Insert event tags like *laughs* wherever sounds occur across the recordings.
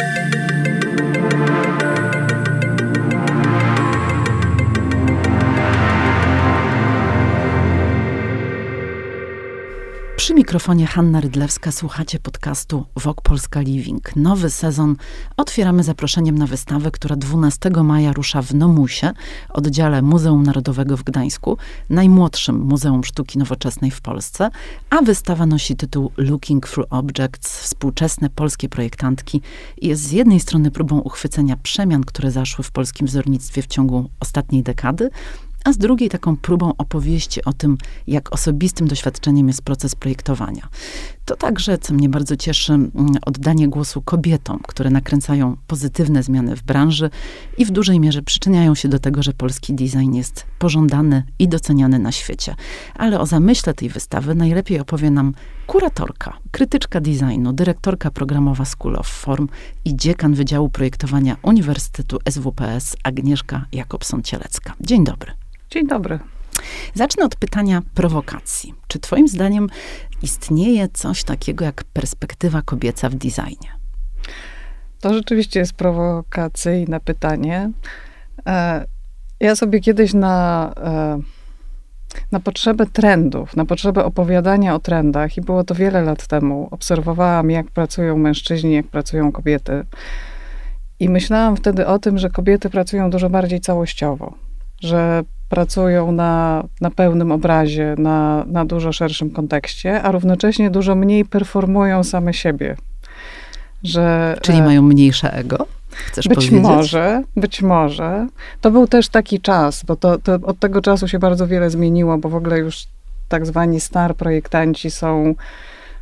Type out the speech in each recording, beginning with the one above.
Thank you. Mikrofonie Hanna Rydlewska słuchacie podcastu Wok Polska Living. Nowy sezon otwieramy zaproszeniem na wystawę, która 12 maja rusza w Nomusie, oddziale Muzeum Narodowego w Gdańsku, najmłodszym Muzeum Sztuki Nowoczesnej w Polsce, a wystawa nosi tytuł Looking Through Objects, współczesne polskie projektantki i jest z jednej strony próbą uchwycenia przemian, które zaszły w polskim wzornictwie w ciągu ostatniej dekady, a z drugiej taką próbą opowieści o tym, jak osobistym doświadczeniem jest proces projektowania. To także, co mnie bardzo cieszy, mm, oddanie głosu kobietom, które nakręcają pozytywne zmiany w branży i w dużej mierze przyczyniają się do tego, że polski design jest pożądany i doceniany na świecie. Ale o zamyśle tej wystawy najlepiej opowie nam kuratorka, krytyczka designu, dyrektorka programowa School of Form i dziekan Wydziału Projektowania Uniwersytetu SWPS Agnieszka Jakobson-Cielecka. Dzień dobry. Dzień dobry. Zacznę od pytania prowokacji. Czy Twoim zdaniem istnieje coś takiego jak perspektywa kobieca w designie? To rzeczywiście jest prowokacyjne pytanie. E, ja sobie kiedyś na, e, na potrzebę trendów, na potrzebę opowiadania o trendach, i było to wiele lat temu, obserwowałam, jak pracują mężczyźni, jak pracują kobiety. I myślałam wtedy o tym, że kobiety pracują dużo bardziej całościowo, że pracują na, na pełnym obrazie, na, na dużo szerszym kontekście, a równocześnie dużo mniej performują same siebie. Że, Czyli e, mają mniejsze ego? Chcesz być powiedzieć? może, być może. To był też taki czas, bo to, to od tego czasu się bardzo wiele zmieniło, bo w ogóle już tak zwani star projektanci są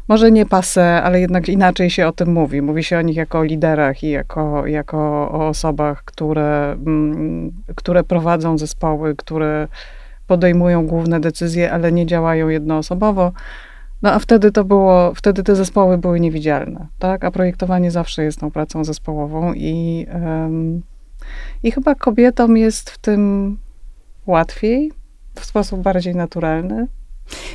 może nie pase, ale jednak inaczej się o tym mówi. Mówi się o nich jako o liderach i jako, jako o osobach, które, mm, które prowadzą zespoły, które podejmują główne decyzje, ale nie działają jednoosobowo. No a wtedy to było, wtedy te zespoły były niewidzialne, tak? A projektowanie zawsze jest tą pracą zespołową i, i chyba kobietom jest w tym łatwiej, w sposób bardziej naturalny.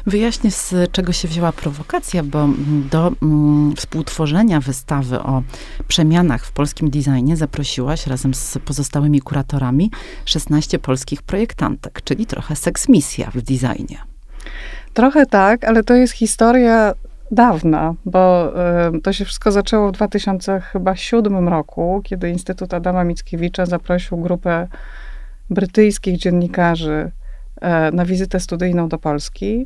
Wyjaśnię, z czego się wzięła prowokacja, bo do mm, współtworzenia wystawy o przemianach w polskim designie zaprosiłaś razem z pozostałymi kuratorami 16 polskich projektantek, czyli trochę seksmisja w designie. Trochę tak, ale to jest historia dawna, bo y, to się wszystko zaczęło w 2007 roku, kiedy Instytut Adama Mickiewicza zaprosił grupę brytyjskich dziennikarzy na wizytę studyjną do Polski.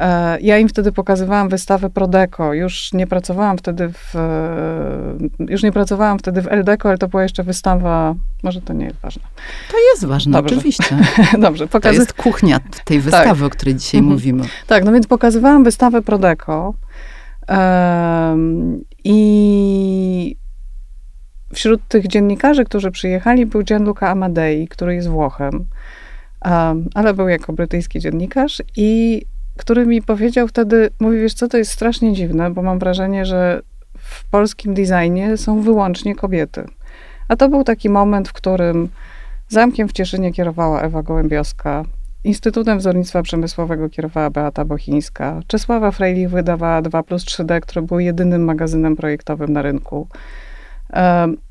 E, ja im wtedy pokazywałam wystawę Prodeko. Już nie pracowałam wtedy w, e, już nie pracowałam wtedy w LDeko, ale to była jeszcze wystawa, może to nie jest ważne. To jest ważne, Dobrze. oczywiście. *laughs* Dobrze. Pokazy... To jest kuchnia tej tak. wystawy, tak. o której dzisiaj mhm. mówimy. Tak, no więc pokazywałam wystawę Prodeko um, i wśród tych dziennikarzy, którzy przyjechali, był Gianluca Amadei, który jest Włochem ale był jako brytyjski dziennikarz i który mi powiedział wtedy, mówi, wiesz co, to jest strasznie dziwne, bo mam wrażenie, że w polskim designie są wyłącznie kobiety. A to był taki moment, w którym zamkiem w Cieszynie kierowała Ewa Gołębioska, Instytutem Wzornictwa Przemysłowego kierowała Beata Bochińska, Czesława Frejlich wydawała 2 plus 3D, który był jedynym magazynem projektowym na rynku.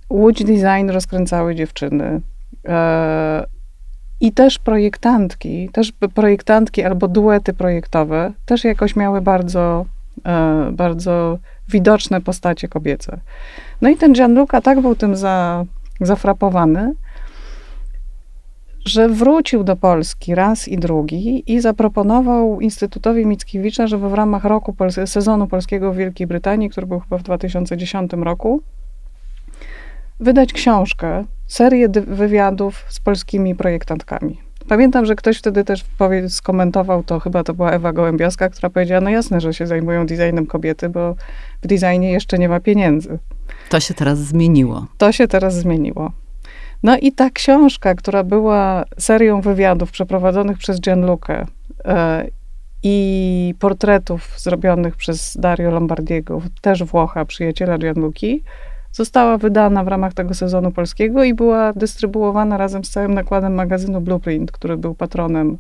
Łódź Design rozkręcały dziewczyny. I też projektantki, też projektantki albo duety projektowe też jakoś miały bardzo, e, bardzo widoczne postacie kobiece. No i ten Gianluca tak był tym za, zafrapowany, że wrócił do Polski raz i drugi i zaproponował Instytutowi Mickiewicza, żeby w ramach roku sezonu polskiego w Wielkiej Brytanii, który był chyba w 2010 roku, wydać książkę, serię wywiadów z polskimi projektantkami. Pamiętam, że ktoś wtedy też skomentował to, chyba to była Ewa Gołębiowska, która powiedziała, no jasne, że się zajmują designem kobiety, bo w designie jeszcze nie ma pieniędzy. To się teraz zmieniło. To się teraz zmieniło. No i ta książka, która była serią wywiadów przeprowadzonych przez Gianluca e, i portretów zrobionych przez Dario Lombardiego, też Włocha, przyjaciela Gianluki, została wydana w ramach tego sezonu polskiego i była dystrybuowana razem z całym nakładem magazynu Blueprint, który był patronem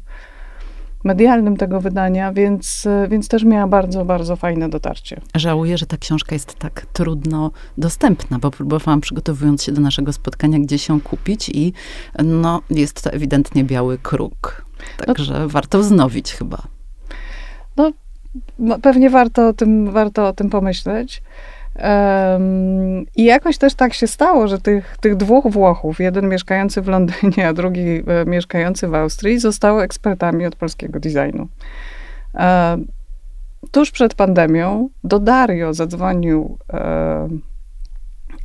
medialnym tego wydania, więc, więc też miała bardzo, bardzo fajne dotarcie. Żałuję, że ta książka jest tak trudno dostępna, bo próbowałam przygotowując się do naszego spotkania, gdzie się kupić i no, jest to ewidentnie biały kruk. Także no, warto wznowić chyba. No, pewnie warto o tym, warto o tym pomyśleć. I jakoś też tak się stało, że tych, tych dwóch Włochów, jeden mieszkający w Londynie, a drugi e, mieszkający w Austrii, zostały ekspertami od polskiego designu. E, tuż przed pandemią do Dario zadzwonił e,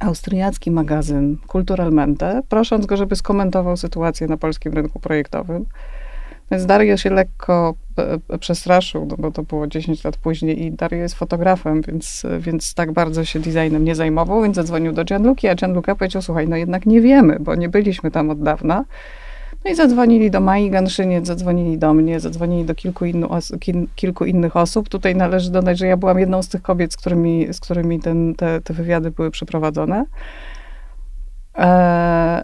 austriacki magazyn Kulturalmente, prosząc go, żeby skomentował sytuację na polskim rynku projektowym. Więc Dario się lekko e, e, przestraszył, no bo to było 10 lat później i Dario jest fotografem, więc, więc tak bardzo się designem nie zajmował, więc zadzwonił do Gianluki, a Gianluca powiedział, słuchaj, no jednak nie wiemy, bo nie byliśmy tam od dawna. No i zadzwonili do Mai Ganszyniec, zadzwonili do mnie, zadzwonili do kilku, kilku innych osób. Tutaj należy dodać, że ja byłam jedną z tych kobiet, z którymi, z którymi ten, te, te wywiady były przeprowadzone. Eee,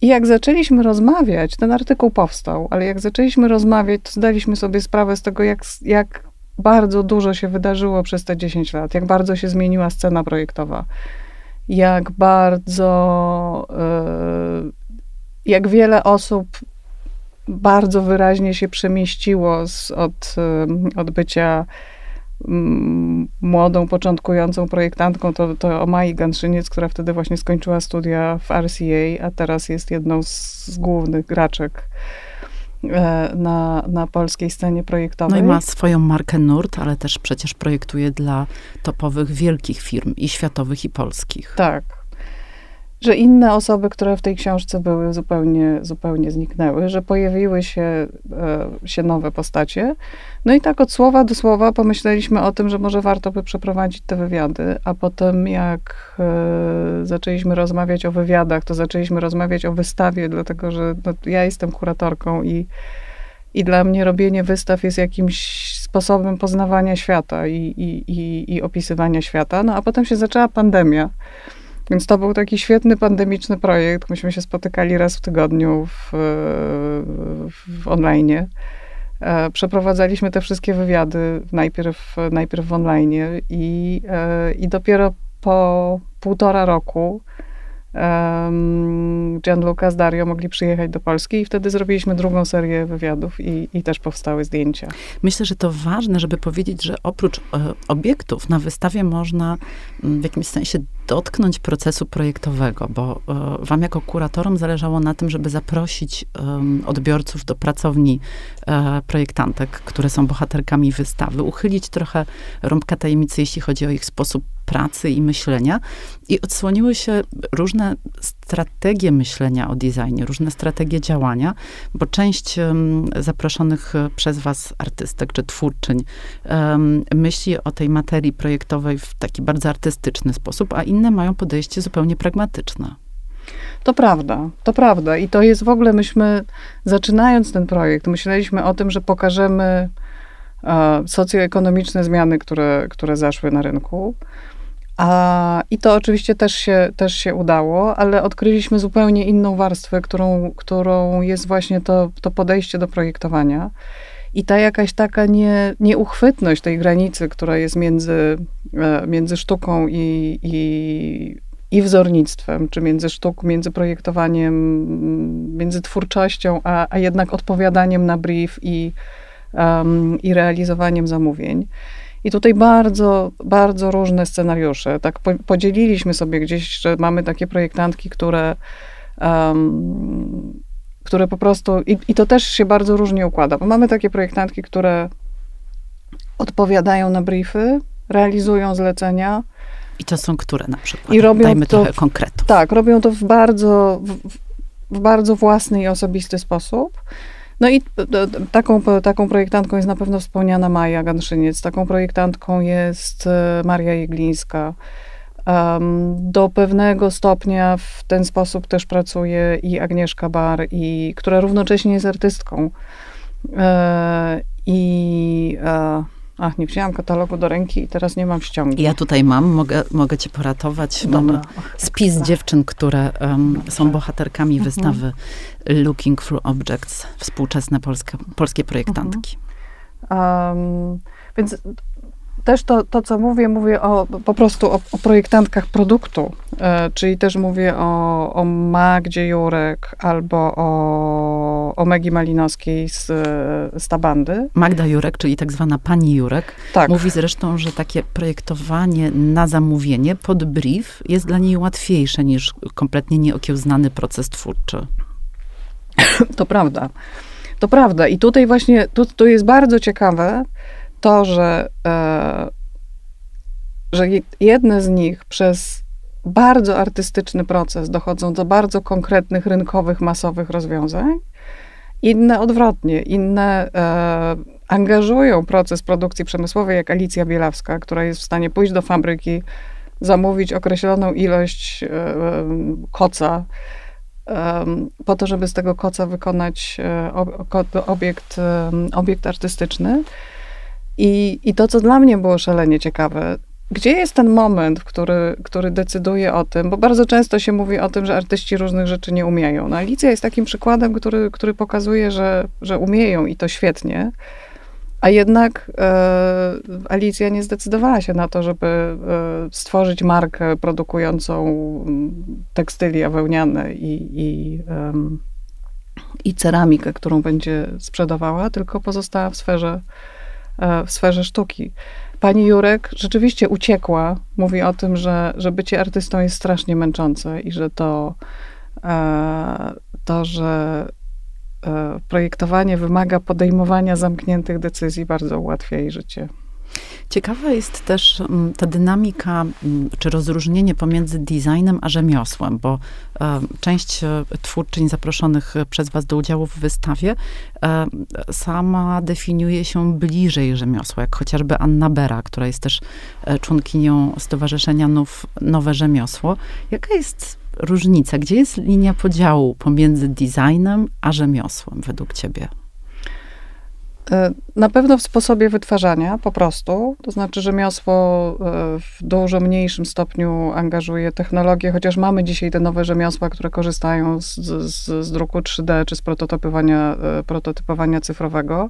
i jak zaczęliśmy rozmawiać, ten artykuł powstał, ale jak zaczęliśmy rozmawiać, to zdaliśmy sobie sprawę z tego, jak, jak bardzo dużo się wydarzyło przez te 10 lat, jak bardzo się zmieniła scena projektowa, jak bardzo, yy, jak wiele osób bardzo wyraźnie się przemieściło z, od, yy, od bycia młodą, początkującą projektantką, to, to Mai Ganszyniec, która wtedy właśnie skończyła studia w RCA, a teraz jest jedną z, z głównych graczek e, na, na polskiej scenie projektowej. No i ma swoją markę Nurt, ale też przecież projektuje dla topowych wielkich firm i światowych, i polskich. Tak, że inne osoby, które w tej książce były, zupełnie, zupełnie zniknęły, że pojawiły się, e, się nowe postacie. No i tak od słowa do słowa pomyśleliśmy o tym, że może warto by przeprowadzić te wywiady, a potem jak e, zaczęliśmy rozmawiać o wywiadach, to zaczęliśmy rozmawiać o wystawie, dlatego że no, ja jestem kuratorką i, i dla mnie robienie wystaw jest jakimś sposobem poznawania świata i, i, i, i opisywania świata. No a potem się zaczęła pandemia. Więc to był taki świetny pandemiczny projekt. Myśmy się spotykali raz w tygodniu w, w online. E, przeprowadzaliśmy te wszystkie wywiady najpierw, najpierw w online i, e, i dopiero po półtora roku Gianluca z Dario mogli przyjechać do Polski i wtedy zrobiliśmy drugą serię wywiadów i, i też powstały zdjęcia. Myślę, że to ważne, żeby powiedzieć, że oprócz e, obiektów na wystawie można mm, w jakimś sensie dotknąć procesu projektowego, bo e, wam jako kuratorom zależało na tym, żeby zaprosić odbiorców do pracowni e, projektantek, które są bohaterkami wystawy, uchylić trochę rąbka tajemnicy, jeśli chodzi o ich sposób pracy i myślenia. I odsłoniły się różne strategie myślenia o designie, różne strategie działania, bo część zaproszonych przez was artystek czy twórczyń myśli o tej materii projektowej w taki bardzo artystyczny sposób, a inne mają podejście zupełnie pragmatyczne. To prawda, to prawda. I to jest w ogóle, myśmy zaczynając ten projekt, myśleliśmy o tym, że pokażemy e, socjoekonomiczne zmiany, które, które zaszły na rynku. A, I to oczywiście też się, też się udało, ale odkryliśmy zupełnie inną warstwę, którą, którą jest właśnie to, to podejście do projektowania. I ta jakaś taka nie, nieuchwytność tej granicy, która jest między, e, między sztuką i, i, i wzornictwem, czy między sztuką, między projektowaniem, między twórczością, a, a jednak odpowiadaniem na brief i, um, i realizowaniem zamówień. I tutaj bardzo, bardzo różne scenariusze. Tak podzieliliśmy sobie gdzieś, że mamy takie projektantki, które, um, które po prostu, i, i to też się bardzo różnie układa, bo mamy takie projektantki, które odpowiadają na briefy, realizują zlecenia. I to są które na przykład? I robią Dajmy to, trochę konkretów. Tak, robią to w bardzo, w, w bardzo własny i osobisty sposób. No i taką, taką projektantką jest na pewno wspomniana Maja Ganszyniec, taką projektantką jest e, Maria Jeglińska. Do pewnego stopnia w ten sposób też pracuje i Agnieszka Bar, i, która równocześnie jest artystką. E, I, e, Ach, nie wzięłam katalogu do ręki i teraz nie mam ściągi. Ja tutaj mam, mogę, mogę cię poratować. Mam Dobra. spis dziewczyn, które um, są bohaterkami Mhm. wystawy Looking for Objects, współczesne polskie, polskie projektantki. Um, więc też to, to, co mówię, mówię o, po prostu o, o projektantkach produktu, e, czyli też mówię o, o Magdzie Jurek albo o, o Megi Malinowskiej z, z Tabandy. Magda Jurek, czyli tak zwana pani Jurek, Tak, mówi zresztą, że takie projektowanie na zamówienie pod brief jest dla niej łatwiejsze niż kompletnie nieokiełznany proces twórczy. to prawda. To prawda. I tutaj właśnie, tu, tu jest bardzo ciekawe to, że, e, że je- jedne z nich przez bardzo artystyczny proces dochodzą do bardzo konkretnych, rynkowych, masowych rozwiązań. Inne odwrotnie, inne e, angażują proces produkcji przemysłowej, jak Alicja Bielawska, która jest w stanie pójść do fabryki, zamówić określoną ilość e, koca, po to, żeby z tego koca wykonać ob- ko- obiekt, obiekt artystyczny. I, I to, co dla mnie było szalenie ciekawe, gdzie jest ten moment, który, który decyduje o tym, bo bardzo często się mówi o tym, że artyści różnych rzeczy nie umieją. No, Alicja jest takim przykładem, który, który pokazuje, że, że umieją i to świetnie, a jednak e, Alicja nie zdecydowała się na to, żeby e, stworzyć markę produkującą mm, tekstylia wełniane i, i, em, i ceramikę, którą będzie sprzedawała, tylko pozostała w sferze, e, w sferze sztuki. Pani Jurek rzeczywiście uciekła. Mówi o tym, że, że bycie artystą jest strasznie męczące i że to, e, to że e, projektowanie wymaga podejmowania zamkniętych decyzji, bardzo ułatwia jej życie. Ciekawa jest też mm, ta dynamika, mm, czy rozróżnienie pomiędzy designem a rzemiosłem, bo część e, twórczyń zaproszonych e, przez was do udziału w wystawie sama definiuje się bliżej rzemiosła, jak chociażby Anna Bera, która jest też e, członkinią Stowarzyszenia Nów, Nowe Rzemiosło. Jaka jest różnica? Gdzie jest linia podziału pomiędzy designem a rzemiosłem według ciebie? E, Na pewno w sposobie wytwarzania, po prostu. To znaczy, rzemiosło e, w dużo mniejszym stopniu angażuje technologię, chociaż mamy dzisiaj te nowe rzemiosła, które korzystają z, z, z druku 3D czy z prototypowania, e, prototypowania cyfrowego.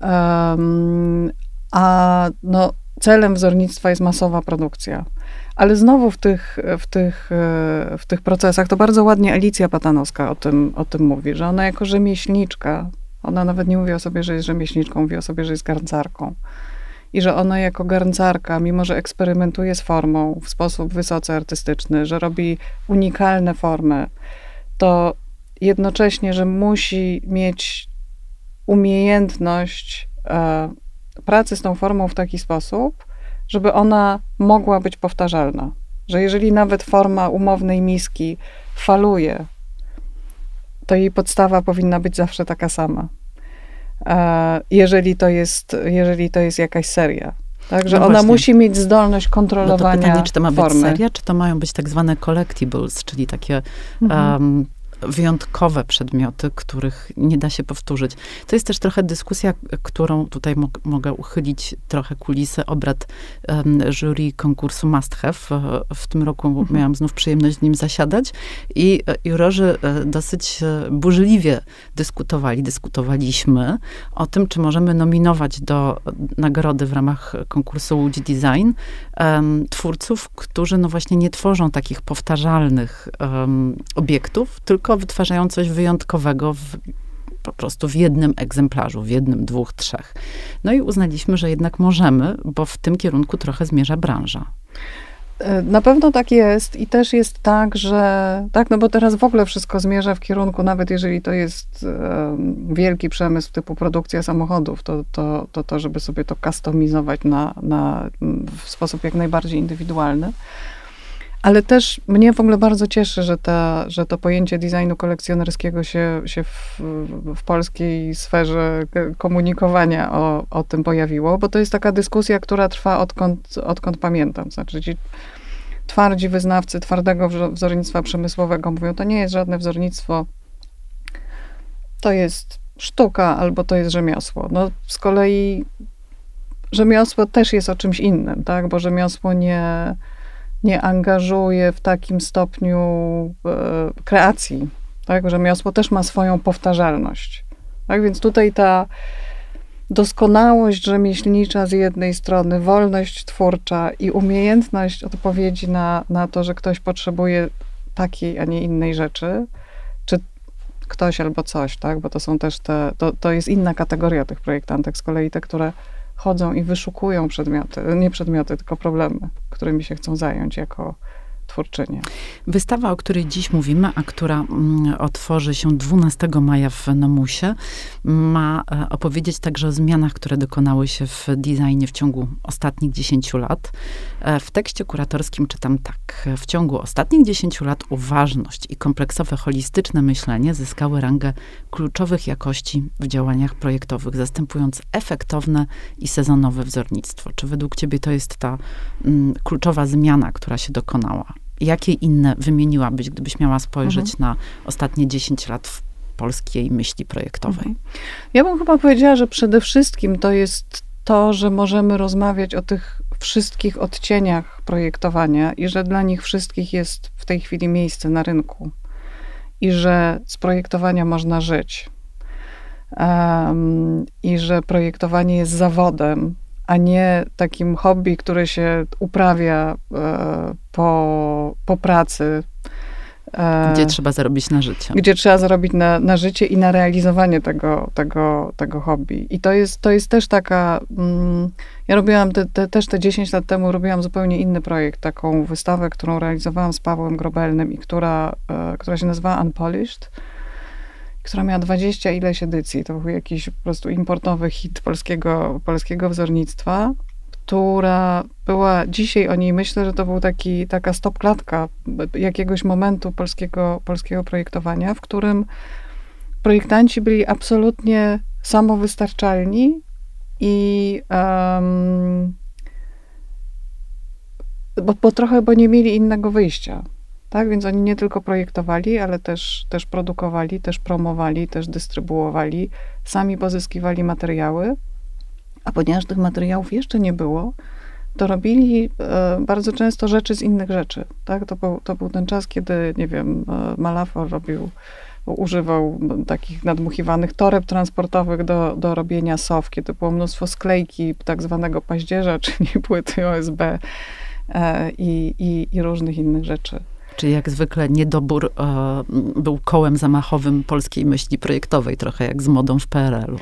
Em, a no, celem wzornictwa jest masowa produkcja. Ale znowu w tych, w, tych, w tych procesach, to bardzo ładnie Alicja Patanowska o tym, o tym mówi, że ona jako rzemieślniczka, ona nawet nie mówi o sobie, że jest rzemieślniczką, mówi o sobie, że jest garncarką. I że ona jako garncarka, mimo że eksperymentuje z formą w sposób wysoce artystyczny, że robi unikalne formy, to jednocześnie, że musi mieć umiejętność e, pracy z tą formą w taki sposób, żeby ona mogła być powtarzalna. Że jeżeli nawet forma umownej miski faluje, to jej podstawa powinna być zawsze taka sama. E, jeżeli to jest, jeżeli to jest jakaś seria. Tak, że No ona właśnie. musi mieć zdolność No to kontrolowania pytanie, czy to ma formy. być seria, czy to mają być tak zwane collectibles, czyli takie Mhm. um, wyjątkowe przedmioty, których nie da się powtórzyć. To jest też trochę dyskusja, którą tutaj mog- mogę uchylić trochę kulisy obrad um, jury konkursu Must Have. E, W tym roku Mhm. miałam znów przyjemność w nim zasiadać i e, jurorzy e, dosyć burzliwie dyskutowali, dyskutowaliśmy o tym, czy możemy nominować do nagrody w ramach konkursu Łódź Design em, twórców, którzy no właśnie nie tworzą takich powtarzalnych em, obiektów, tylko wytwarzają coś wyjątkowego w, po prostu w jednym egzemplarzu, w jednym, dwóch, trzech. No i uznaliśmy, że jednak możemy, bo w tym kierunku trochę zmierza branża. E, Na pewno tak jest i też jest tak, że tak, no bo teraz w ogóle wszystko zmierza w kierunku, nawet jeżeli to jest em, wielki przemysł typu produkcja samochodów, to to, to, to żeby sobie to kustomizować na, na, w sposób jak najbardziej indywidualny. Ale też mnie w ogóle bardzo cieszy, że, ta, że to pojęcie designu kolekcjonerskiego się, się w, w polskiej sferze komunikowania o, o tym pojawiło, bo to jest taka dyskusja, która trwa odkąd, odkąd pamiętam. Znaczy ci twardzi wyznawcy twardego wzo- wzornictwa przemysłowego mówią, to nie jest żadne wzornictwo, to jest sztuka albo to jest rzemiosło. No z kolei rzemiosło też jest o czymś innym, tak? Bo rzemiosło nie, nie angażuje w takim stopniu e, kreacji, tak? Rzemiosło też ma swoją powtarzalność. Tak więc tutaj ta doskonałość rzemieślnicza z jednej strony, wolność twórcza i umiejętność odpowiedzi na, na to, że ktoś potrzebuje takiej, a nie innej rzeczy, czy ktoś albo coś, tak? Bo to są też te, to, to jest inna kategoria tych projektantek, z kolei te, które chodzą i wyszukują przedmioty, nie przedmioty, tylko problemy, którymi się chcą zająć jako Wystawa, o której dziś mówimy, a która mm, otworzy się 12 maja w Nomusie, ma e, opowiedzieć także o zmianach, które dokonały się w designie w ciągu ostatnich 10 lat. E, w tekście kuratorskim czytam tak. W ciągu ostatnich 10 lat uważność i kompleksowe, holistyczne myślenie zyskały rangę kluczowych jakości w działaniach projektowych, zastępując efektowne i sezonowe wzornictwo. Czy według ciebie to jest ta mm, kluczowa zmiana, która się dokonała? Jakie inne wymieniłabyś, gdybyś miała spojrzeć mhm. na ostatnie 10 lat w polskiej myśli projektowej? Mhm. Ja bym chyba powiedziała, że przede wszystkim to jest to, że możemy rozmawiać o tych wszystkich odcieniach projektowania i że dla nich wszystkich jest w tej chwili miejsce na rynku i że z projektowania można żyć. Um, I że projektowanie jest zawodem, a nie takim hobby, które się uprawia e, po, po pracy. E, gdzie trzeba zarobić na życie. Gdzie trzeba zarobić na, na życie i na realizowanie tego, tego, tego hobby. I to jest, to jest też taka. Mm, ja robiłam te, te, też te 10 lat temu, robiłam zupełnie inny projekt, taką wystawę, którą realizowałam z Pawłem Grobelnym i która, e, która się nazywała Unpolished która miała dwadzieścia ileś edycji. To był jakiś po prostu importowy hit polskiego, polskiego wzornictwa, która była, dzisiaj o niej myślę, że to był taki, taka stopklatka jakiegoś momentu polskiego, polskiego projektowania, w którym projektanci byli absolutnie samowystarczalni i um, bo, bo trochę, bo nie mieli innego wyjścia. Tak, więc oni nie tylko projektowali, ale też, też produkowali, też promowali, też dystrybuowali, sami pozyskiwali materiały, a ponieważ tych materiałów jeszcze nie było, to robili e, bardzo często rzeczy z innych rzeczy. Tak? To, był, to był ten czas, kiedy, nie wiem, e, Malafor robił, używał takich nadmuchiwanych toreb transportowych do, do robienia sow, kiedy było mnóstwo sklejki tak zwanego paździerza, *laughs* czyli płyty OSB e, i, i, i różnych innych rzeczy. Czyli jak zwykle niedobór e, był kołem zamachowym polskiej myśli projektowej, trochę jak z modą w PRL-u.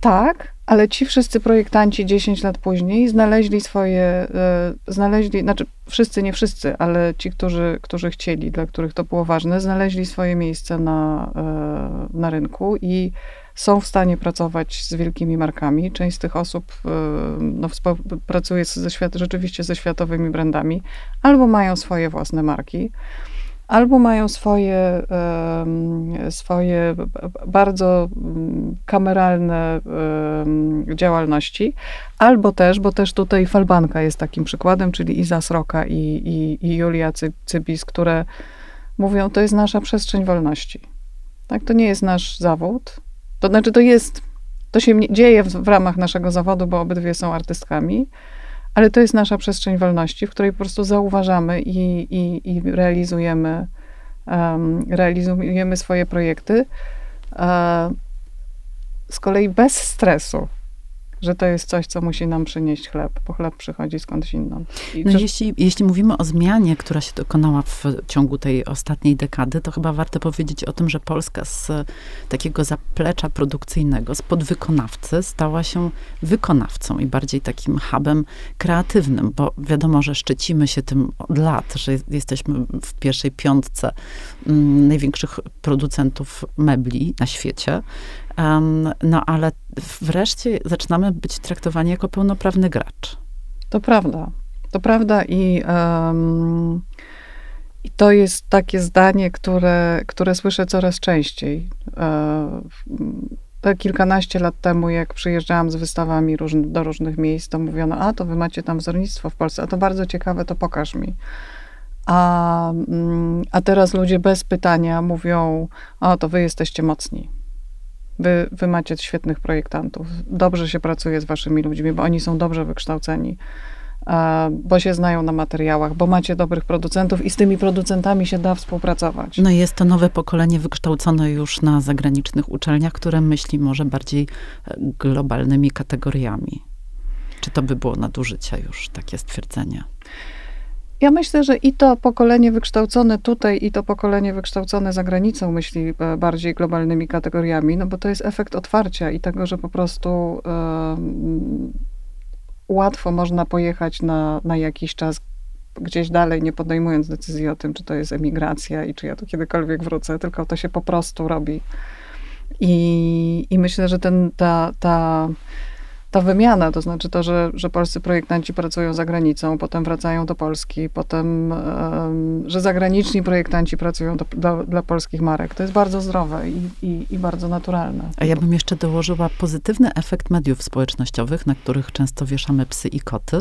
Tak, ale ci wszyscy projektanci 10 lat później znaleźli swoje, e, znaleźli, znaczy wszyscy, nie wszyscy, ale ci, którzy, którzy chcieli, dla których to było ważne, znaleźli swoje miejsce na, e, na rynku i są w stanie pracować z wielkimi markami. Część z tych osób e, no, pracuje ze świat, rzeczywiście ze światowymi brandami, albo mają swoje własne marki, albo mają swoje, swoje bardzo mm, kameralne działalności, albo też, bo też tutaj Falbanka jest takim przykładem, czyli Iza Sroka i, i, i Julia Cybis, które mówią, to jest nasza przestrzeń wolności. Tak, to nie jest nasz zawód, to znaczy, to jest, to się dzieje w, w ramach naszego zawodu, bo obydwie są artystkami, ale to jest nasza przestrzeń wolności, w której po prostu zauważamy i, i, i realizujemy, um, realizujemy swoje projekty. Uh, z kolei bez stresu że to jest coś, co musi nam przynieść chleb, bo chleb przychodzi skądś inąd. no czy... jeśli, jeśli mówimy o zmianie, która się dokonała w ciągu tej ostatniej dekady, to chyba warto powiedzieć o tym, że Polska z takiego zaplecza produkcyjnego, z podwykonawcy stała się wykonawcą i bardziej takim hubem kreatywnym, bo wiadomo, że szczycimy się tym od lat, że jesteśmy w pierwszej piątce mm, największych producentów mebli na świecie. Um, no ale wreszcie zaczynamy być traktowani jako pełnoprawny gracz. To prawda. To prawda i, um, i to jest takie zdanie, które, które słyszę coraz częściej. E, te kilkanaście lat temu, jak przyjeżdżałam z wystawami różny, do różnych miejsc, to mówiono, a to wy macie tam wzornictwo w Polsce, a to bardzo ciekawe, to pokaż mi. A, mm, a teraz ludzie bez pytania mówią, a to wy jesteście mocni. Wy, wy macie świetnych projektantów. Dobrze się pracuje z waszymi ludźmi, bo oni są dobrze wykształceni, bo się znają na materiałach, bo macie dobrych producentów i z tymi producentami się da współpracować. No jest to nowe pokolenie wykształcone już na zagranicznych uczelniach, które myśli może bardziej e, globalnymi kategoriami. Czy to by było nadużycie już, takie stwierdzenie? Ja myślę, że i to pokolenie wykształcone tutaj, i to pokolenie wykształcone za granicą myśli e, bardziej globalnymi kategoriami, no bo to jest efekt otwarcia i tego, że po prostu łatwo można pojechać na, na jakiś czas gdzieś dalej, nie podejmując decyzji o tym, czy to jest emigracja i czy ja tu kiedykolwiek wrócę, tylko to się po prostu robi. I, i myślę, że ten, ta, ta ta wymiana, to znaczy to, że, że polscy projektanci pracują za granicą, potem wracają do Polski, potem, że zagraniczni projektanci pracują do, do, dla polskich marek. To jest bardzo zdrowe i, i, i, bardzo naturalne. A ja bym jeszcze dołożyła pozytywny efekt mediów społecznościowych, na których często wieszamy psy i koty.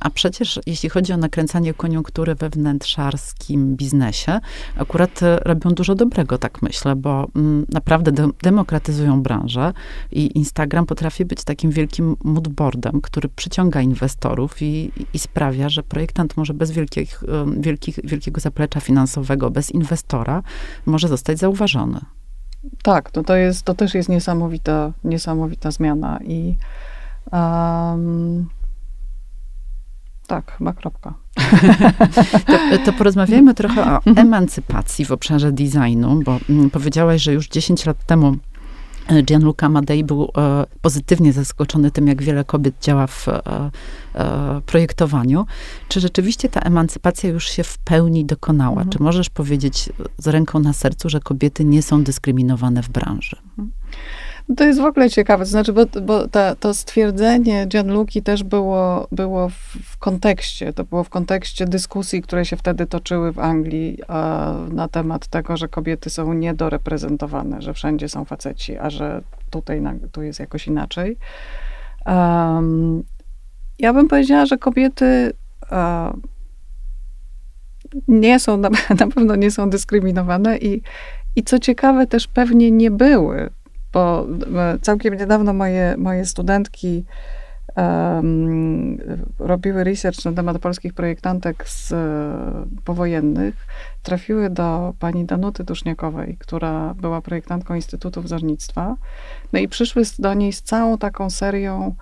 A przecież jeśli chodzi o nakręcanie koniunktury we wnętrzarskim biznesie, akurat e, robią dużo dobrego, tak myślę, bo mm, naprawdę de demokratyzują branżę i Instagram potrafi być takim wielkim moodboardem, który przyciąga inwestorów i, i sprawia, że projektant może bez wielkich, wielkich, wielkiego zaplecza finansowego, bez inwestora, może zostać zauważony. Tak, to, to, jest, to też jest niesamowita, niesamowita zmiana i um, tak, chyba kropka. *laughs* to, to porozmawiajmy *laughs* trochę o emancypacji w obszarze designu, bo mm, powiedziałaś, że już 10 lat temu Gianluca Madei był e, pozytywnie zaskoczony tym, jak wiele kobiet działa w e, e, projektowaniu. Czy rzeczywiście ta emancypacja już się w pełni dokonała? Mhm. Czy możesz powiedzieć z ręką na sercu, że kobiety nie są dyskryminowane w branży? Mhm. To jest w ogóle ciekawe, znaczy, bo, bo ta, to stwierdzenie Gianluki też było, było w, w, kontekście, to było w kontekście dyskusji, które się wtedy toczyły w Anglii a, na temat tego, że kobiety są niedoreprezentowane, że wszędzie są faceci, a że tutaj na, tu jest jakoś inaczej. Um, ja bym powiedziała, że kobiety nie są, na, *laughs* na pewno nie są dyskryminowane i, i co ciekawe, też pewnie nie były bo e, całkiem niedawno moje, moje studentki um, robiły research na temat polskich projektantek z e, powojennych. Trafiły do pani Danuty Duszniakowej, która była projektantką Instytutu Wzornictwa. No i przyszły do niej z całą taką serią,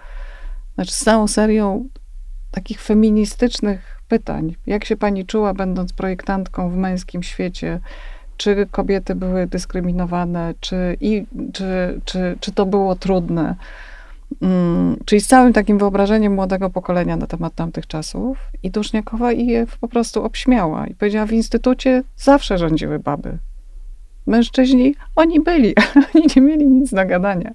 znaczy z całą serią takich feministycznych pytań. Jak się pani czuła, będąc projektantką w męskim świecie? Czy kobiety były dyskryminowane, czy, i, czy, czy, czy to było trudne. Mm, czyli z całym takim wyobrażeniem młodego pokolenia na temat tamtych czasów. I Duszniakowa je po prostu obśmiała i powiedziała, w instytucie zawsze rządziły baby. Mężczyźni, oni byli, *laughs* oni nie mieli nic do gadania.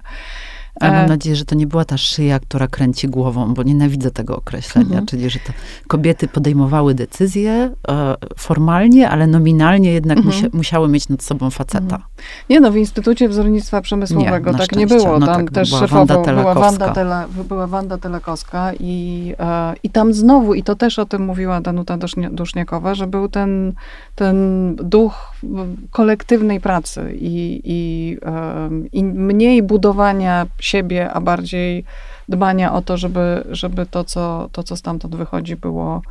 Ale mam e, nadzieję, że to nie była ta szyja, która kręci głową, bo nienawidzę tego określenia. Mhm. Czyli, że to kobiety podejmowały decyzje e, formalnie, ale nominalnie jednak mhm. musia, musiały mieć nad sobą faceta. Mhm. Nie no, w Instytucie Wzornictwa Przemysłowego nie, tak nie było. No tam tak, też była szefową Wanda była Wanda, Tele, była Wanda Telekowska i, e, i tam znowu, i to też o tym mówiła Danuta Duszniakowa, że był ten, ten duch kolektywnej pracy i, i, e, i mniej budowania siebie, a bardziej dbania o to, żeby, żeby to, co, to, co stamtąd wychodzi, było,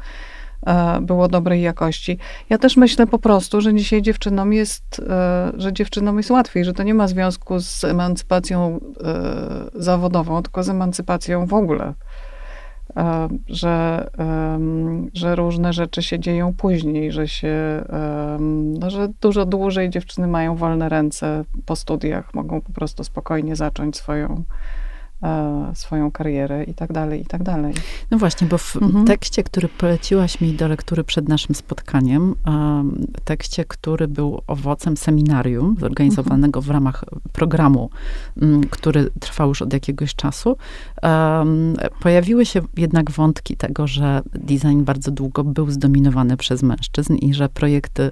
e, było dobrej jakości. Ja też myślę po prostu, że dzisiaj dziewczynom jest, e, że dziewczynom jest łatwiej, że to nie ma związku z emancypacją e, zawodową, tylko z emancypacją w ogóle. Że, że różne rzeczy się dzieją później, że się, no, że dużo dłużej dziewczyny mają wolne ręce po studiach, mogą po prostu spokojnie zacząć swoją, E, swoją karierę i tak dalej, i tak dalej. No właśnie, bo w mhm. tekście, który poleciłaś mi do lektury przed naszym spotkaniem, tekście, który był owocem seminarium zorganizowanego w ramach programu, który trwał już od jakiegoś czasu, pojawiły się jednak wątki tego, że design bardzo długo był zdominowany przez mężczyzn i że projekty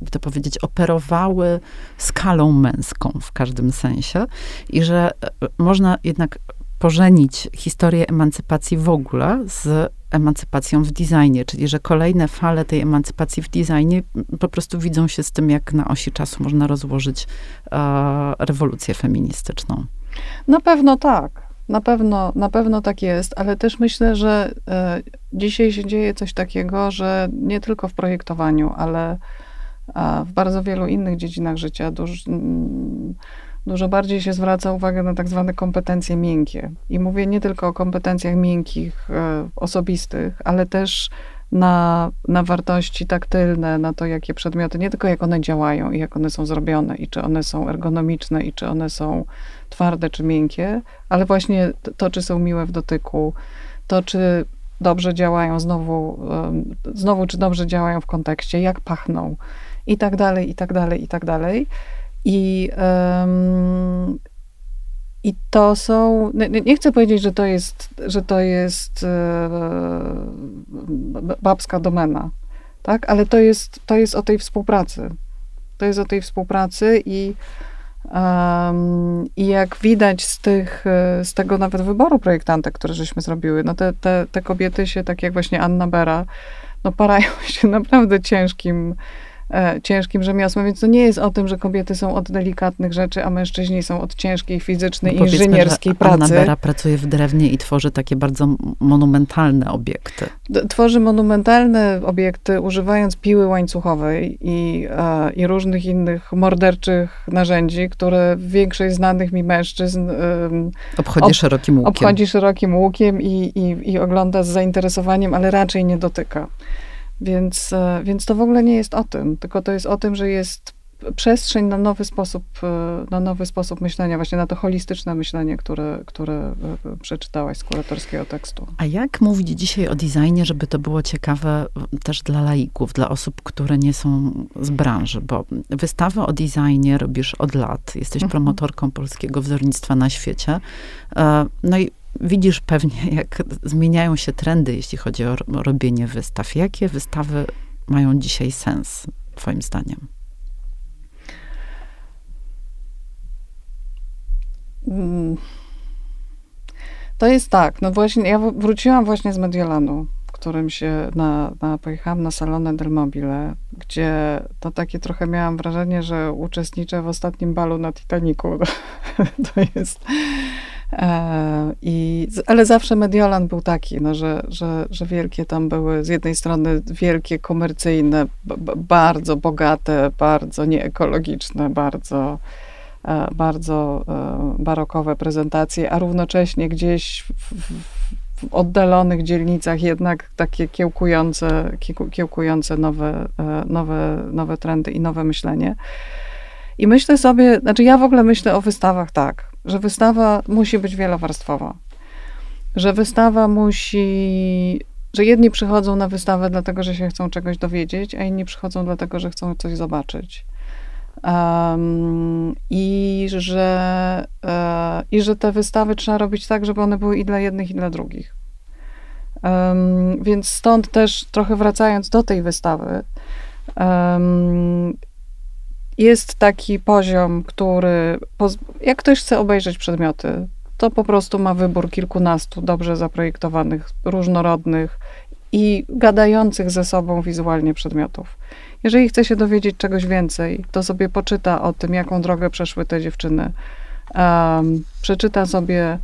by to powiedzieć, operowały skalą męską w każdym sensie i że e, można jednak pożenić historię emancypacji w ogóle z emancypacją w designie, czyli że kolejne fale tej emancypacji w designie po prostu widzą się z tym, jak na osi czasu można rozłożyć e, rewolucję feministyczną. Na pewno tak. Na pewno, na pewno tak jest, ale też myślę, że e, dzisiaj się dzieje coś takiego, że nie tylko w projektowaniu, ale e, w bardzo wielu innych dziedzinach życia duż, m, dużo bardziej się zwraca uwagę na tak zwane kompetencje miękkie. I mówię nie tylko o kompetencjach miękkich, e, osobistych, ale też na, na wartości taktylne, na to, jakie przedmioty, nie tylko jak one działają i jak one są zrobione, i czy one są ergonomiczne, i czy one są twarde czy miękkie, ale właśnie to, czy są miłe w dotyku, to, czy dobrze działają znowu, znowu czy dobrze działają w kontekście, jak pachną, i tak dalej, i tak dalej, i tak dalej. I, um, i to są, nie, nie, chcę powiedzieć, że to jest, że to jest e, babska domena, tak? Ale to jest, to jest o tej współpracy. To jest o tej współpracy i, um, i jak widać z, tych, z tego nawet wyboru projektanta, który żeśmy zrobiły, no te, te, te kobiety się, tak jak właśnie Anna Bera, no parają *laughs* się naprawdę ciężkim e, ciężkim rzemiosłem, więc to nie jest o tym, że kobiety są od delikatnych rzeczy, a mężczyźni są od ciężkiej, fizycznej, no inżynierskiej pracy. Anna Bera pracuje w drewnie i tworzy takie bardzo monumentalne obiekty. Tworzy monumentalne obiekty, używając piły łańcuchowej i, e, i różnych innych morderczych narzędzi, które większość znanych mi mężczyzn obchodzi ob, szerokim łukiem. Obchodzi szerokim łukiem i, i, i ogląda z zainteresowaniem, ale raczej nie dotyka. Więc, e, więc to w ogóle nie jest o tym, tylko to jest o tym, że jest przestrzeń na nowy sposób, e, na nowy sposób myślenia, właśnie na to holistyczne myślenie, które, które e, przeczytałaś z kuratorskiego tekstu. A jak mówić dzisiaj o designie, żeby to było ciekawe też dla laików, dla osób, które nie są z branży? Bo wystawę o designie robisz od lat. Jesteś mhm. promotorką polskiego wzornictwa na świecie. No i widzisz pewnie, jak zmieniają się trendy, jeśli chodzi o robienie wystaw. Jakie wystawy mają dzisiaj sens, Twoim zdaniem? Mm. To jest tak, no właśnie, ja wróciłam właśnie z Mediolanu, którym się na, na, pojechałam na Salone del Mobile, gdzie to takie trochę miałam wrażenie, że uczestniczę w ostatnim balu na Titaniku. *laughs* To jest I, ale zawsze Mediolan był taki, no, że, że, że wielkie tam były z jednej strony wielkie, komercyjne, bardzo bogate, bardzo nieekologiczne, bardzo, e, bardzo e, barokowe prezentacje, a równocześnie gdzieś w, w oddalonych dzielnicach jednak takie kiełkujące, kiełkujące nowe, nowe, nowe trendy i nowe myślenie. I myślę sobie, znaczy ja w ogóle myślę o wystawach tak, że wystawa musi być wielowarstwowa. Że wystawa musi. Że jedni przychodzą na wystawę dlatego, że się chcą czegoś dowiedzieć, a inni przychodzą dlatego, że chcą coś zobaczyć. Um, i, że, e, I że te wystawy trzeba robić tak, żeby one były i dla jednych, i dla drugich. Um, więc stąd też trochę wracając do tej wystawy, um, jest taki poziom, który, jak ktoś chce obejrzeć przedmioty, to po prostu ma wybór kilkunastu dobrze zaprojektowanych, różnorodnych i gadających ze sobą wizualnie przedmiotów. Jeżeli chce się dowiedzieć czegoś więcej, to sobie poczyta o tym, jaką drogę przeszły te dziewczyny. Um, przeczyta sobie,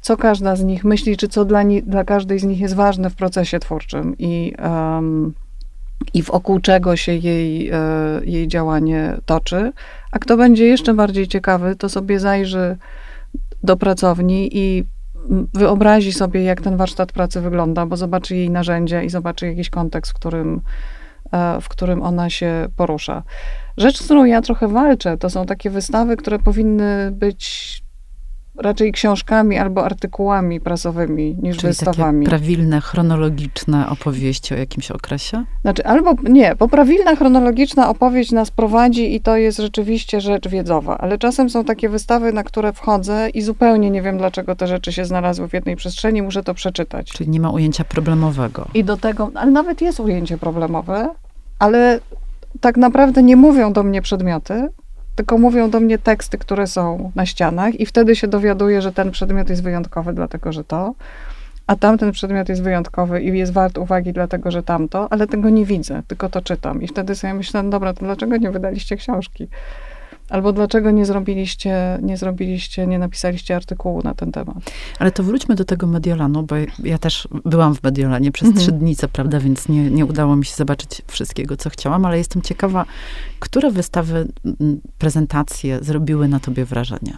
co każda z nich myśli, czy co dla, ni- dla każdej z nich jest ważne w procesie twórczym. I um, i wokół czego się jej, e, jej działanie toczy. A kto będzie jeszcze bardziej ciekawy, to sobie zajrzy do pracowni i wyobrazi sobie, jak ten warsztat pracy wygląda, bo zobaczy jej narzędzia i zobaczy jakiś kontekst, w którym, e, w którym ona się porusza. Rzecz, z którą ja trochę walczę, to są takie wystawy, które powinny być raczej książkami albo artykułami prasowymi niż Czyli wystawami. Takie prawilne, chronologiczne opowieści o jakimś okresie? Znaczy, albo nie, bo prawilna, chronologiczna opowieść nas prowadzi i to jest rzeczywiście rzecz wiedzowa, ale czasem są takie wystawy, na które wchodzę i zupełnie nie wiem, dlaczego te rzeczy się znalazły w jednej przestrzeni, muszę to przeczytać. Czyli nie ma ujęcia problemowego. I do tego, ale nawet jest ujęcie problemowe, ale tak naprawdę nie mówią do mnie przedmioty, tylko mówią do mnie teksty, które są na ścianach i wtedy się dowiaduję, że ten przedmiot jest wyjątkowy, dlatego że to, a tamten przedmiot jest wyjątkowy i jest wart uwagi, dlatego że tamto, ale tego nie widzę, tylko to czytam. I wtedy sobie myślę, no dobra, to dlaczego nie wydaliście książki? Albo dlaczego nie zrobiliście, nie zrobiliście, nie napisaliście artykułu na ten temat? Ale to wróćmy do tego Mediolanu, bo ja też byłam w Mediolanie przez mhm. trzy dni, co prawda, więc nie, nie udało mi się zobaczyć wszystkiego, co chciałam, ale jestem ciekawa, które wystawy, prezentacje zrobiły na tobie wrażenie?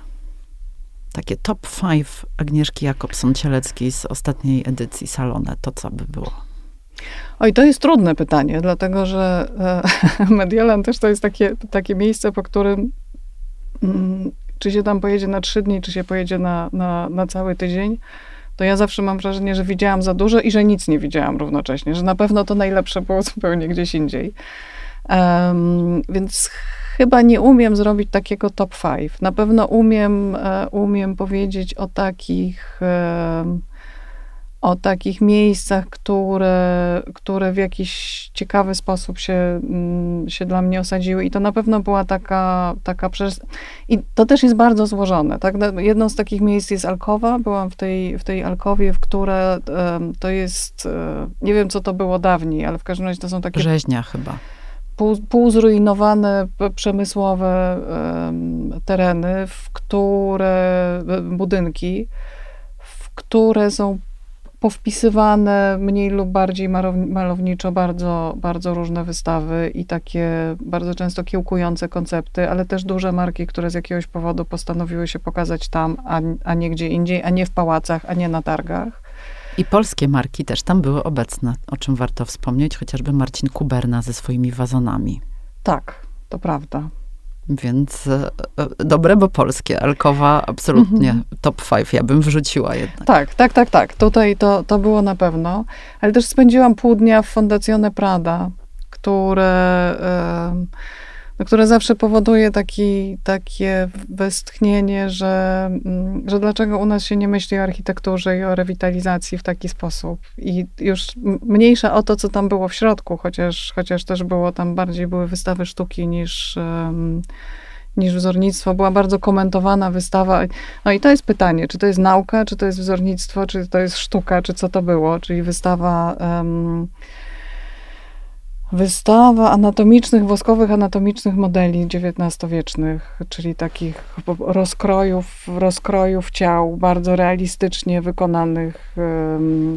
Takie top five Agnieszki Jakobson-Cieleckiej z ostatniej edycji Salone, to co by było? Oj, to jest trudne pytanie, dlatego że e, *laughs* Mediolan też to jest takie, takie miejsce, po którym mm, czy się tam pojedzie na trzy dni, czy się pojedzie na, na, na cały tydzień, to ja zawsze mam wrażenie, że widziałam za dużo i że nic nie widziałam równocześnie, że na pewno to najlepsze było *laughs* zupełnie gdzieś indziej. Um, więc chyba nie umiem zrobić takiego top five. Na pewno umiem, e, umiem powiedzieć o takich o takich miejscach, które, które w jakiś ciekawy sposób się, mm, się dla mnie osadziły. I to na pewno była taka, taka przez... I to też jest bardzo złożone. Tak? Jedną z takich miejsc jest Alkowa. Byłam w tej, w tej Alkowie, w które to jest, e, nie wiem co to było dawniej, ale w każdym razie to są takie... Rzeźnia chyba. Pół, półzrujnowane przemysłowe tereny, w które, budynki, w które są powpisywane mniej lub bardziej malowniczo bardzo, bardzo różne wystawy i takie bardzo często kiełkujące koncepty, ale też duże marki, które z jakiegoś powodu postanowiły się pokazać tam, a, a nie gdzie indziej, a nie w pałacach, a nie na targach. I polskie marki też tam były obecne, o czym warto wspomnieć, chociażby Marcin Kuberna ze swoimi wazonami. Tak, to prawda. Więc e, e, dobre, bo polskie. Alkowa absolutnie mhm. top five. Ja bym wrzuciła jednak. Tak, tak, tak, tak. Tutaj to, to było na pewno. Ale też spędziłam pół dnia w Fondazione Prada, które, które zawsze powoduje taki, takie westchnienie, że, mm, że dlaczego u nas się nie myśli o architekturze i o rewitalizacji w taki sposób. I już mniejsza o to, co tam było w środku, chociaż, chociaż też było tam bardziej były wystawy sztuki niż niż wzornictwo. Była bardzo komentowana wystawa. No i to jest pytanie, czy to jest nauka, czy to jest wzornictwo, czy to jest sztuka, czy co to było. Czyli wystawa um, wystawa anatomicznych, woskowych anatomicznych modeli XIX-wiecznych, czyli takich rozkrojów, rozkrojów ciał, bardzo realistycznie wykonanych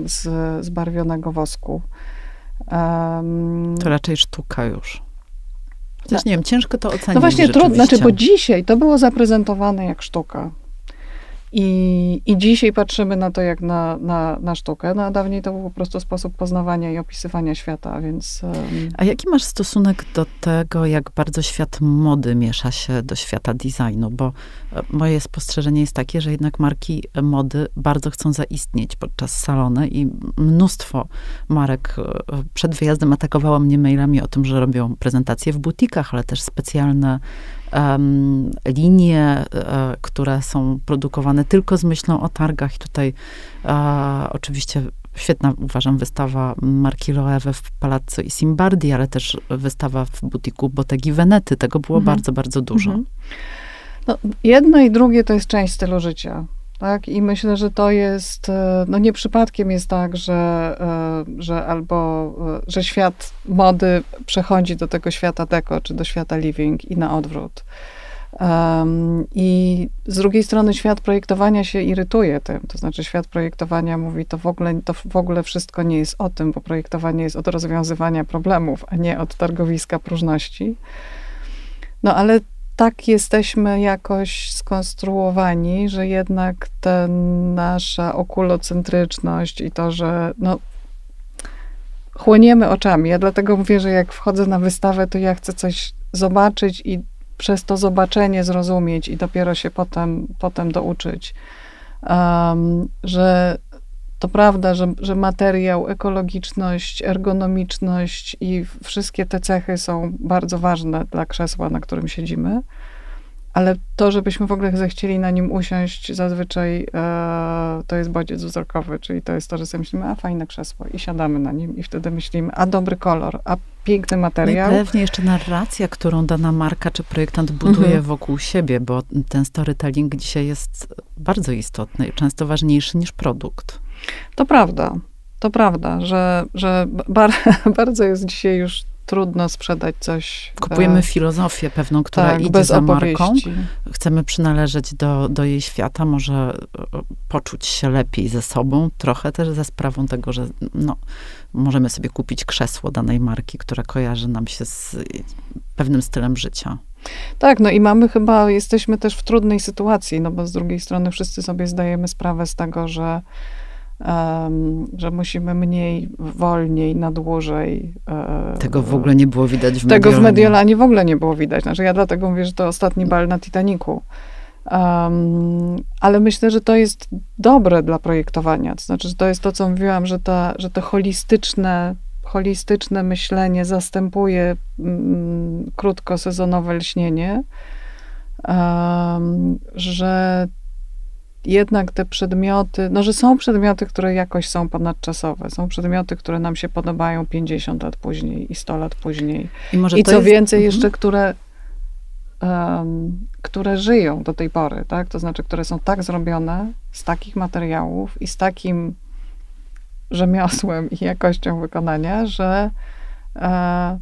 z zbarwionego wosku. To raczej sztuka już. Chociaż nie wiem, ciężko to ocenić. No właśnie, trudno, znaczy, bo dzisiaj to było zaprezentowane jak sztuka. I, I dzisiaj patrzymy na to jak na, na, na sztukę, no a dawniej to był po prostu sposób poznawania i opisywania świata, więc... A jaki masz stosunek do tego, jak bardzo świat mody miesza się do świata designu? Bo e, moje spostrzeżenie jest takie, że jednak marki mody bardzo chcą zaistnieć podczas salony i mnóstwo marek e, przed wyjazdem atakowało mnie mailami o tym, że robią prezentacje w butikach, ale też specjalne um, linie, e, które są produkowane tylko z myślą o targach. I tutaj e, oczywiście świetna, uważam, wystawa marki Loewe w Palazzo i Simbardi, ale też wystawa w butiku Bottegi Venety. Tego było mhm. bardzo, bardzo dużo. Mhm. No, jedno i drugie to jest część stylu życia. Tak? I myślę, że to jest, e, no nie przypadkiem jest tak, że, e, że albo, e, że świat mody przechodzi do tego świata deko, czy do świata living i na odwrót. Um, I z drugiej strony świat projektowania się irytuje tym, to znaczy świat projektowania mówi, to w, ogóle, to w ogóle wszystko nie jest o tym, bo projektowanie jest od rozwiązywania problemów, a nie od targowiska próżności. No ale tak jesteśmy jakoś skonstruowani, że jednak ta nasza okulocentryczność i to, że no, chłoniemy oczami. Ja dlatego mówię, że jak wchodzę na wystawę, to ja chcę coś zobaczyć i przez to zobaczenie zrozumieć i dopiero się potem, potem douczyć. Um, że to prawda, że, że materiał, ekologiczność, ergonomiczność i wszystkie te cechy są bardzo ważne dla krzesła, na którym siedzimy. Ale to, żebyśmy w ogóle zechcieli na nim usiąść, zazwyczaj e, to jest bodziec wzrokowy, czyli to jest to, że sobie myślimy, a fajne krzesło i siadamy na nim i wtedy myślimy, a dobry kolor, a piękny materiał. No i pewnie jeszcze narracja, którą dana marka czy projektant buduje mhm. wokół siebie, bo ten storytelling dzisiaj jest bardzo istotny i często ważniejszy niż produkt. To prawda. To prawda, że, że bar, *laughs* bardzo jest dzisiaj już trudno sprzedać coś. Kupujemy e, filozofię pewną, która tak, idzie za opowieści. marką. Chcemy przynależeć do, do jej świata, może e, poczuć się lepiej ze sobą, trochę też ze sprawą tego, że no, możemy sobie kupić krzesło danej marki, która kojarzy nam się z pewnym stylem życia. Tak, no i mamy chyba, jesteśmy też w trudnej sytuacji, no bo z drugiej strony wszyscy sobie zdajemy sprawę z tego, że Um, że musimy mniej, wolniej, na dłużej. E, tego w ogóle nie było widać w Tego Mediolanie. w Mediolanie w ogóle nie było widać. Znaczy ja dlatego mówię, że to ostatni bal na Titaniku. Um, ale myślę, że to jest dobre dla projektowania. To znaczy, że to jest to, co mówiłam, że, ta, że to holistyczne, holistyczne myślenie zastępuje mm, krótkosezonowe lśnienie. Um, że jednak te przedmioty, no że są przedmioty, które jakoś są ponadczasowe. Są przedmioty, które nam się podobają 50 lat później i 100 lat później. I, I co jest... więcej, mhm. jeszcze które, um, które żyją do tej pory, tak? To znaczy, które są tak zrobione z takich materiałów i z takim rzemiosłem i jakością wykonania, że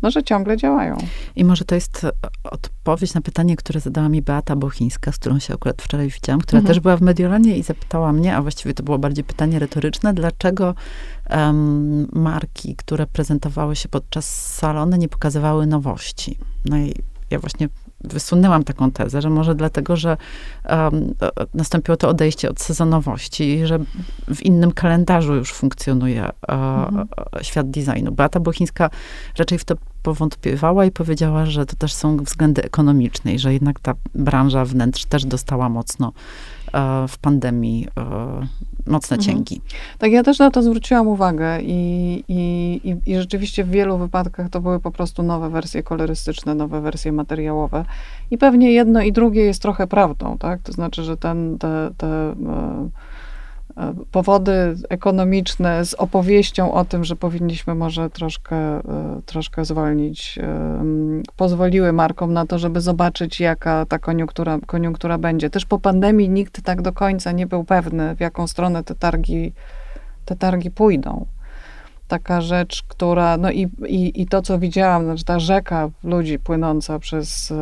no, że ciągle działają. I może to jest odpowiedź na pytanie, które zadała mi Beata Bochińska, z którą się akurat wczoraj widziałam, która mhm. też była w Mediolanie i zapytała mnie, a właściwie to było bardziej pytanie retoryczne, dlaczego um, marki, które prezentowały się podczas salony, nie pokazywały nowości. No i ja właśnie wysunęłam taką tezę, że może dlatego, że um, nastąpiło to odejście od sezonowości i że w innym kalendarzu już funkcjonuje mhm. świat designu. Beata Bochińska raczej w to powątpiewała i powiedziała, że to też są względy ekonomiczne i że jednak ta branża wnętrz też dostała mocno E, w pandemii e, mocne mhm. cięgi. Tak, ja też na to zwróciłam uwagę i, i, i, rzeczywiście w wielu wypadkach to były po prostu nowe wersje kolorystyczne, nowe wersje materiałowe. I pewnie jedno i drugie jest trochę prawdą, tak? To znaczy, że ten, te, te e, powody ekonomiczne z opowieścią o tym, że powinniśmy może troszkę, e, troszkę zwolnić, pozwoliły markom na to, żeby zobaczyć, jaka ta koniunktura, koniunktura będzie. Też po pandemii nikt tak do końca nie był pewny, w jaką stronę te targi, te targi pójdą. Taka rzecz, która, no i, i, i to, co widziałam, znaczy ta rzeka ludzi płynąca przez,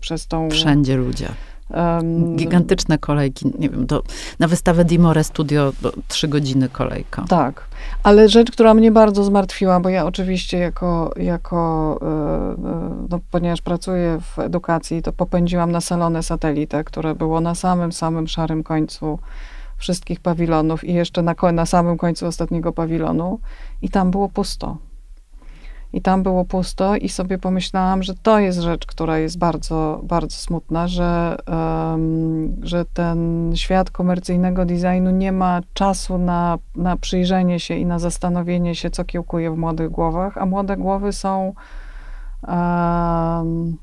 przez tą... Wszędzie ludzie Um, Gigantyczne kolejki, nie wiem, do, na wystawę Dimore Studio trzy godziny kolejka. Tak, ale rzecz, która mnie bardzo zmartwiła, bo ja oczywiście jako, jako e, e, no, ponieważ pracuję w edukacji, to popędziłam na salony satelitę, które było na samym, samym szarym końcu wszystkich pawilonów i jeszcze na, na samym końcu ostatniego pawilonu i tam było pusto i tam było pusto i sobie pomyślałam, że to jest rzecz, która jest bardzo, bardzo smutna, że, um, że ten świat komercyjnego designu nie ma czasu na, na przyjrzenie się i na zastanowienie się, co kiełkuje w młodych głowach, a młode głowy są um,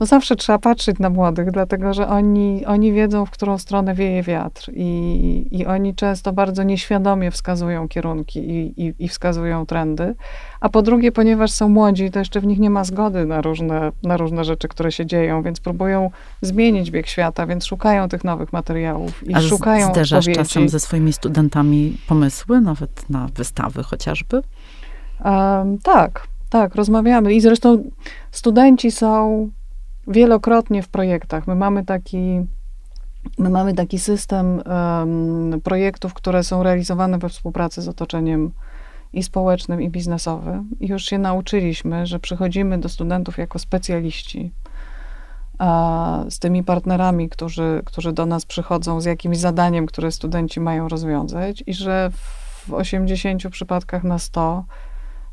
no zawsze trzeba patrzeć na młodych, dlatego że oni, oni wiedzą, w którą stronę wieje wiatr i, i oni często bardzo nieświadomie wskazują kierunki i, i, i wskazują trendy. A po drugie, ponieważ są młodzi, to jeszcze w nich nie ma zgody na różne, na różne rzeczy, które się dzieją, więc próbują zmienić bieg świata, więc szukają tych nowych materiałów i A szukają zderzasz odpowiedzi. czasem ze swoimi studentami pomysły, nawet na wystawy chociażby? Um, tak, tak, rozmawiamy. I zresztą studenci są wielokrotnie w projektach. My mamy taki, my mamy taki system um, projektów, które są realizowane we współpracy z otoczeniem i społecznym, i biznesowym. I już się nauczyliśmy, że przychodzimy do studentów jako specjaliści. Z tymi partnerami, którzy, którzy do nas przychodzą z jakimś zadaniem, które studenci mają rozwiązać, i że w 80 przypadkach na 100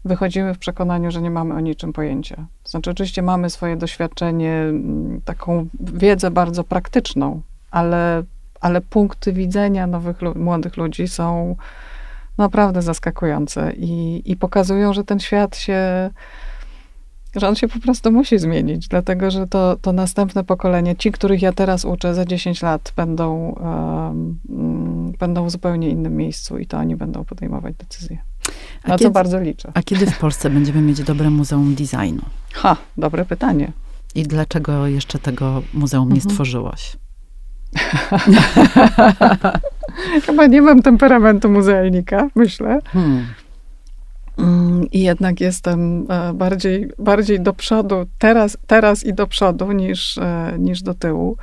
wychodzimy w przekonaniu, że nie mamy o niczym pojęcia. znaczy, oczywiście mamy swoje doświadczenie, mm, taką wiedzę bardzo praktyczną, ale, ale punkty widzenia nowych, młodych ludzi są naprawdę zaskakujące i, i pokazują, że ten świat się że on się po prostu musi zmienić, dlatego że to, to następne pokolenie, ci, których ja teraz uczę, za 10 lat będą, um, będą w zupełnie innym miejscu i to oni będą podejmować decyzje. Na co bardzo liczę. A kiedy w Polsce będziemy mieć dobre muzeum designu? Ha, dobre pytanie. I dlaczego jeszcze tego muzeum nie Mhm. stworzyłaś? *laughs* Chyba nie mam temperamentu muzealnika, myślę. Hmm. Mm, I jednak jestem e, bardziej, bardziej do przodu, teraz, teraz i do przodu niż, e, niż do tyłu.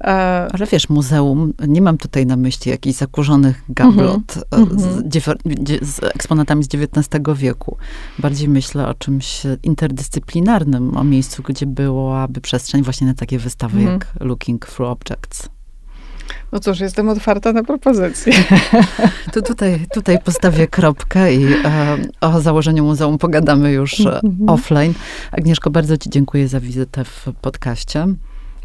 E, Ale wiesz, muzeum, nie mam tutaj na myśli jakichś zakurzonych gablot e, Mhm. z, dzie- z eksponatami z XIX wieku. Bardziej myślę o czymś interdyscyplinarnym, o miejscu, gdzie byłaby przestrzeń właśnie na takie wystawy Mhm. jak Looking Through Objects. no cóż, jestem otwarta na propozycje. *laughs* To tutaj, tutaj postawię kropkę i e, o założeniu muzeum pogadamy już e, Mhm. offline. Agnieszko, bardzo Ci dziękuję za wizytę w podcaście.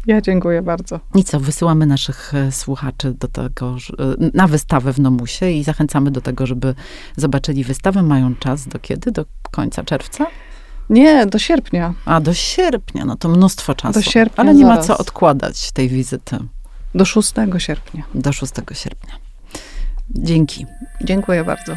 Ja dziękuję bardzo. I co, wysyłamy naszych e, słuchaczy do tego, e, na wystawę w Nomusie i zachęcamy do tego, żeby zobaczyli wystawę. Mają czas do kiedy? Do końca czerwca? Nie, do sierpnia. A, do sierpnia, no to mnóstwo czasu. Do sierpnia Ale nie ma zaraz. co odkładać tej wizyty Do 6 sierpnia. do 6 sierpnia. Dzięki. Dziękuję bardzo.